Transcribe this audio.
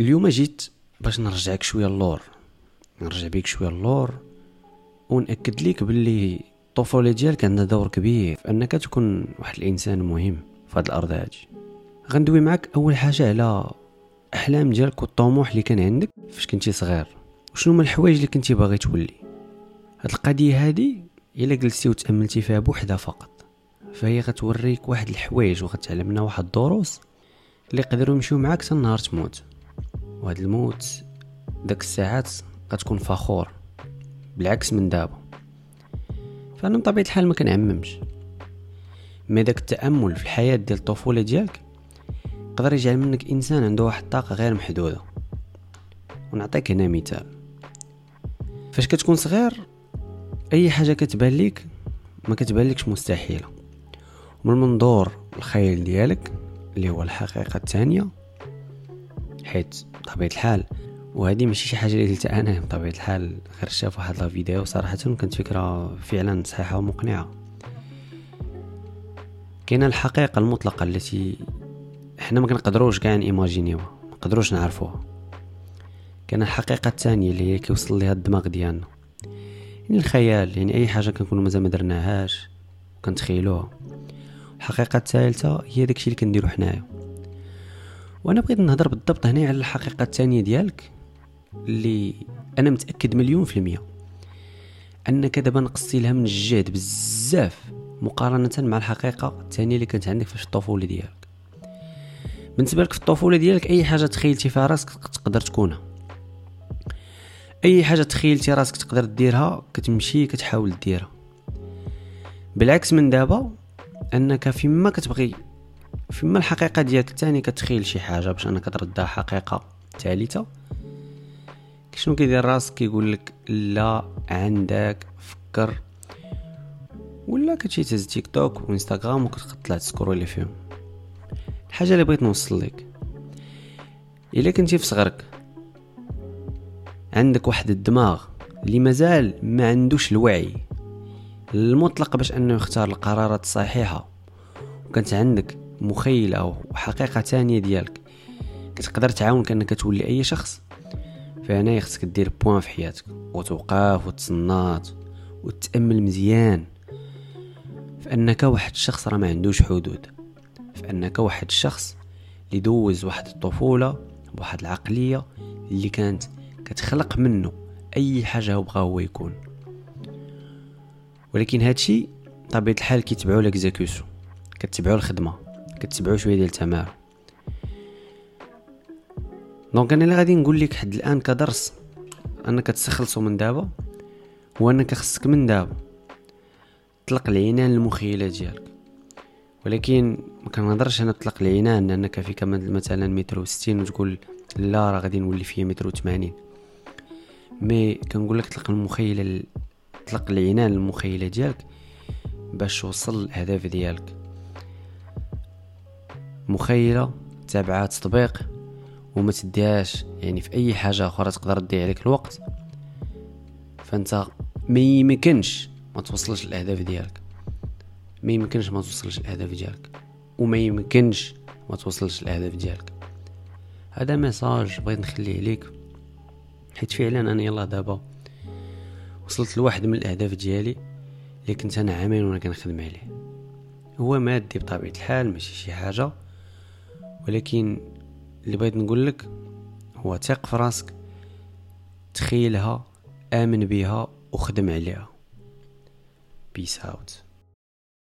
اليوم جيت باش نرجعك شوية اللور نرجع بيك شوية اللور ونأكد ليك باللي الطفولة ديالك عندها دور كبير في أنك تكون واحد الإنسان مهم في هذه الأرض هادي. غندوي معك أول حاجة على أحلام ديالك والطموح اللي كان عندك فاش كنتي صغير. وشنو هما الحوايج اللي كنتي باغي تولي؟ هاد القضية هادي إلا جلستي وتأملتي فيها بوحدها فقط. فهي غتوريك واحد الحوايج وغتعلمنا واحد الدروس اللي يقدروا يمشيو معاك حتى نهار تموت. وهاد الموت داك الساعات غتكون فخور بالعكس من دابا. فانا بطبيعه الحال ما كنعممش. مي داك التأمل في الحياة ديال الطفولة ديالك يقدر يجعل منك إنسان عنده واحد الطاقة غير محدودة. ونعطيك هنا مثال. فاش كتكون صغير أي حاجة كتبان ليك ما كتبان لكش مستحيلة. ومن منظور الخيال ديالك اللي هو الحقيقة الثانية حيت بطبيعه الحال. وهذه ماشي شي حاجة اللي قلتها أنا بطبيعه الحال غير شاف واحد لا فيديو. صراحة كانت فكرة فعلا صحيحة ومقنعة. كاينة الحقيقة المطلقة التي إحنا ما كنقدروش كاع ايماجينيوها ما نقدروش نعرفوها. كاين الحقيقة الثانية اللي هي كيوصل ليها الدماغ ديالنا. يعني الخيال يعني أي حاجة كنكونوا مازال ما درناهاش كنتخيلوها. الحقيقة الثالثة هي داكشي اللي كنديرو حنايا. وأنا بغيت نهضر بالضبط هنا على الحقيقة الثانية ديالك اللي أنا متأكد مليون في المية أنك دابا نقصتي لها من الجهد بزاف مقارنة مع الحقيقة الثانية اللي كانت عندك في الطفولة ديالك. بالنسبة لك في الطفولة ديالك أي حاجة تخيلتي فيها راسك تقدر تكونها. أي حاجة تخيلتي راسك تقدر ديرها كتمشي كتحاول ديرها. بالعكس من دابا أنك فيما كتبغي فيما الحقيقة ديالك؟ الثاني كتخيل شي حاجة باش انك تردها حقيقه ثالثه شنو كيدير راسك؟ كيقول لك لا عندك فكر. ولا كتمشي تهز تيك توك وانستغرام وكتطلع تسكرولي فيهم. الحاجة اللي بغيت نوصل لك. إلا كنتي في صغرك عندك واحد الدماغ اللي مازال ما عندوش الوعي المطلق باش أنه يختار القرارات الصحيحة. وكانت عندك مخيلة أو حقيقة تانية ديالك. كتقدر تعاونك أنك تولي أي شخص. فهنا خصك دير بوان في حياتك وتوقف وتصنات وتتامل مزيان. فأنك واحد الشخص راه ما عندوش حدود. فأنك واحد الشخص اللي دوز واحد الطفولة بواحد العقلية اللي كانت كتخلق منه أي حاجة بغا هو يكون. ولكن هادشي طبيعة الحال كيتبعوا l'exécution كتبعوا الخدمة. كتبعوا شوية ديال التمارين donc أنا اللي غادي نقول لك حد الآن كدرس انك تستخلصو من دابا هو انك خصك من دابا. تطلق العنان المخيلة ديالك. ولكن ما كنهضرش أنا تطلق العنان انك فيك مثلا متر وستين وتقول لا راه غادي نولي فيا متر وثمانين مي كنقول لك طلق المخيلة طلق العنان المخيلة ديالك باش توصل الأهداف ديالك. مخيلة تابعة تطبيق وما تديهاش يعني في أي حاجة أخرى تقدر تضيع عليك الوقت. فأنت ما يمكنش ما توصلش الاهداف ديالك. ما يمكنش ما توصلش الاهداف ديالك. وما يمكنش ما توصلش الاهداف ديالك. هذا ميساج بغيت نخليه ليك. حيت فعلا أنا يلا دابا وصلت لواحد من الأهداف ديالي اللي كنت أنا عامين وأنا كنخدم عليه. هو مادي بطبيعة الحال ماشي شي حاجة. ولكن اللي بغيت نقول لك هو ثق في راسك تخيلها آمن بها وخدم عليها. بيس اوت